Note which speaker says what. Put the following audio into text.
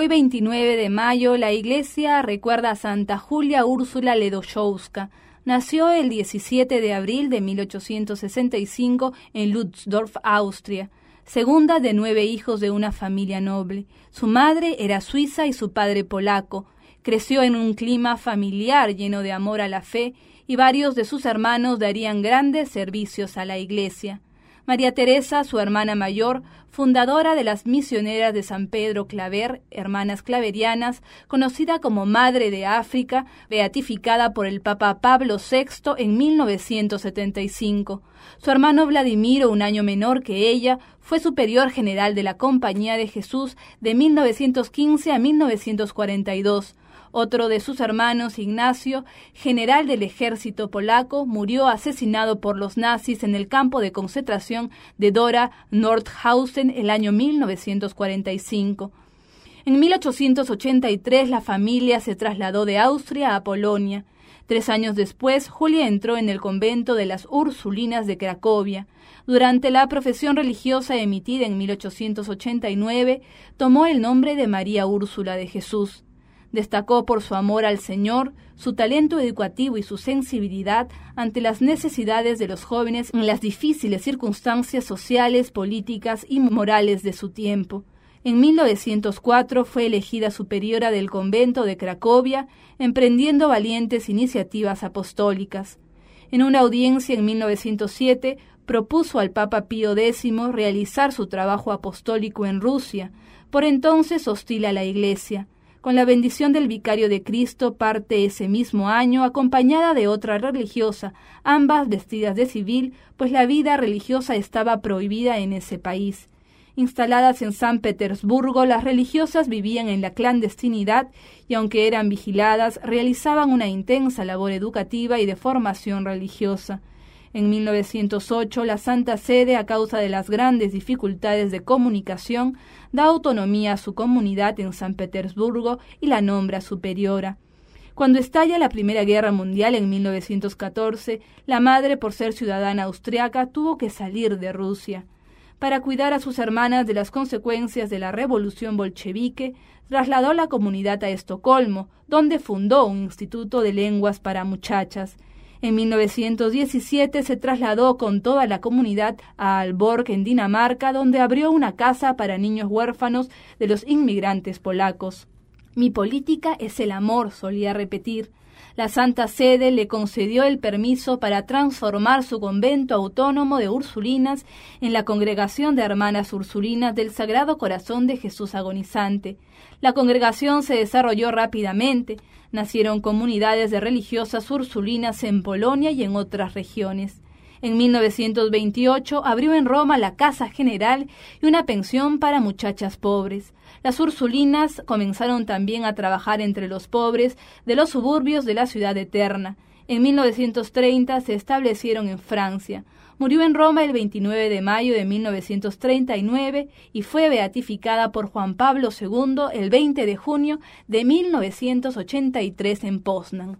Speaker 1: Hoy 29 de mayo, la iglesia recuerda a Santa Julia Úrsula Ledochowska. Nació el 17 de abril de 1865 en Lutzdorf, Austria, segunda de nueve hijos de una familia noble. Su madre era suiza y su padre polaco. Creció en un clima familiar lleno de amor a la fe y varios de sus hermanos darían grandes servicios a la iglesia. María Teresa, su hermana mayor, fundadora de las misioneras de San Pedro Claver, hermanas claverianas, conocida como Madre de África, beatificada por el Papa Pablo VI en 1975. Su hermano Vladimiro, un año menor que ella, fue superior general de la Compañía de Jesús de 1915 a 1942. Otro de sus hermanos, Ignacio, general del ejército polaco, murió asesinado por los nazis en el campo de concentración de Dora Nordhausen el año 1945. En 1883 la familia se trasladó de Austria a Polonia. Tres años después, Julia entró en el convento de las Ursulinas de Cracovia. Durante la profesión religiosa emitida en 1889, tomó el nombre de María Úrsula de Jesús. Destacó por su amor al Señor, su talento educativo y su sensibilidad ante las necesidades de los jóvenes en las difíciles circunstancias sociales, políticas y morales de su tiempo. En 1904 fue elegida superiora del convento de Cracovia, emprendiendo valientes iniciativas apostólicas. En una audiencia en 1907 propuso al Papa Pío X realizar su trabajo apostólico en Rusia, por entonces hostil a la Iglesia. Con la bendición del vicario de Cristo parte ese mismo año acompañada de otra religiosa, ambas vestidas de civil, pues la vida religiosa estaba prohibida en ese país. Instaladas en San Petersburgo, las religiosas vivían en la clandestinidad y aunque eran vigiladas, realizaban una intensa labor educativa y de formación religiosa. En 1908, la Santa Sede, a causa de las grandes dificultades de comunicación, da autonomía a su comunidad en San Petersburgo y la nombra superiora. Cuando estalla la Primera Guerra Mundial en 1914, la madre, por ser ciudadana austriaca, tuvo que salir de Rusia. Para cuidar a sus hermanas de las consecuencias de la revolución bolchevique, trasladó la comunidad a Estocolmo, donde fundó un instituto de lenguas para muchachas. En 1917 se trasladó con toda la comunidad a Alborg, en Dinamarca, donde abrió una casa para niños huérfanos de los inmigrantes polacos. Mi política es el amor, solía repetir. La Santa Sede le concedió el permiso para transformar su convento autónomo de Ursulinas en la Congregación de Hermanas Ursulinas del Sagrado Corazón de Jesús Agonizante. La congregación se desarrolló rápidamente. Nacieron comunidades de religiosas ursulinas en Polonia y en otras regiones. En 1928 abrió en Roma la Casa General y una pensión para muchachas pobres. Las Ursulinas comenzaron también a trabajar entre los pobres de los suburbios de la ciudad eterna. En 1930 se establecieron en Francia. Murió en Roma el 29 de mayo de 1939 y fue beatificada por Juan Pablo II el 20 de junio de 1983 en Poznan.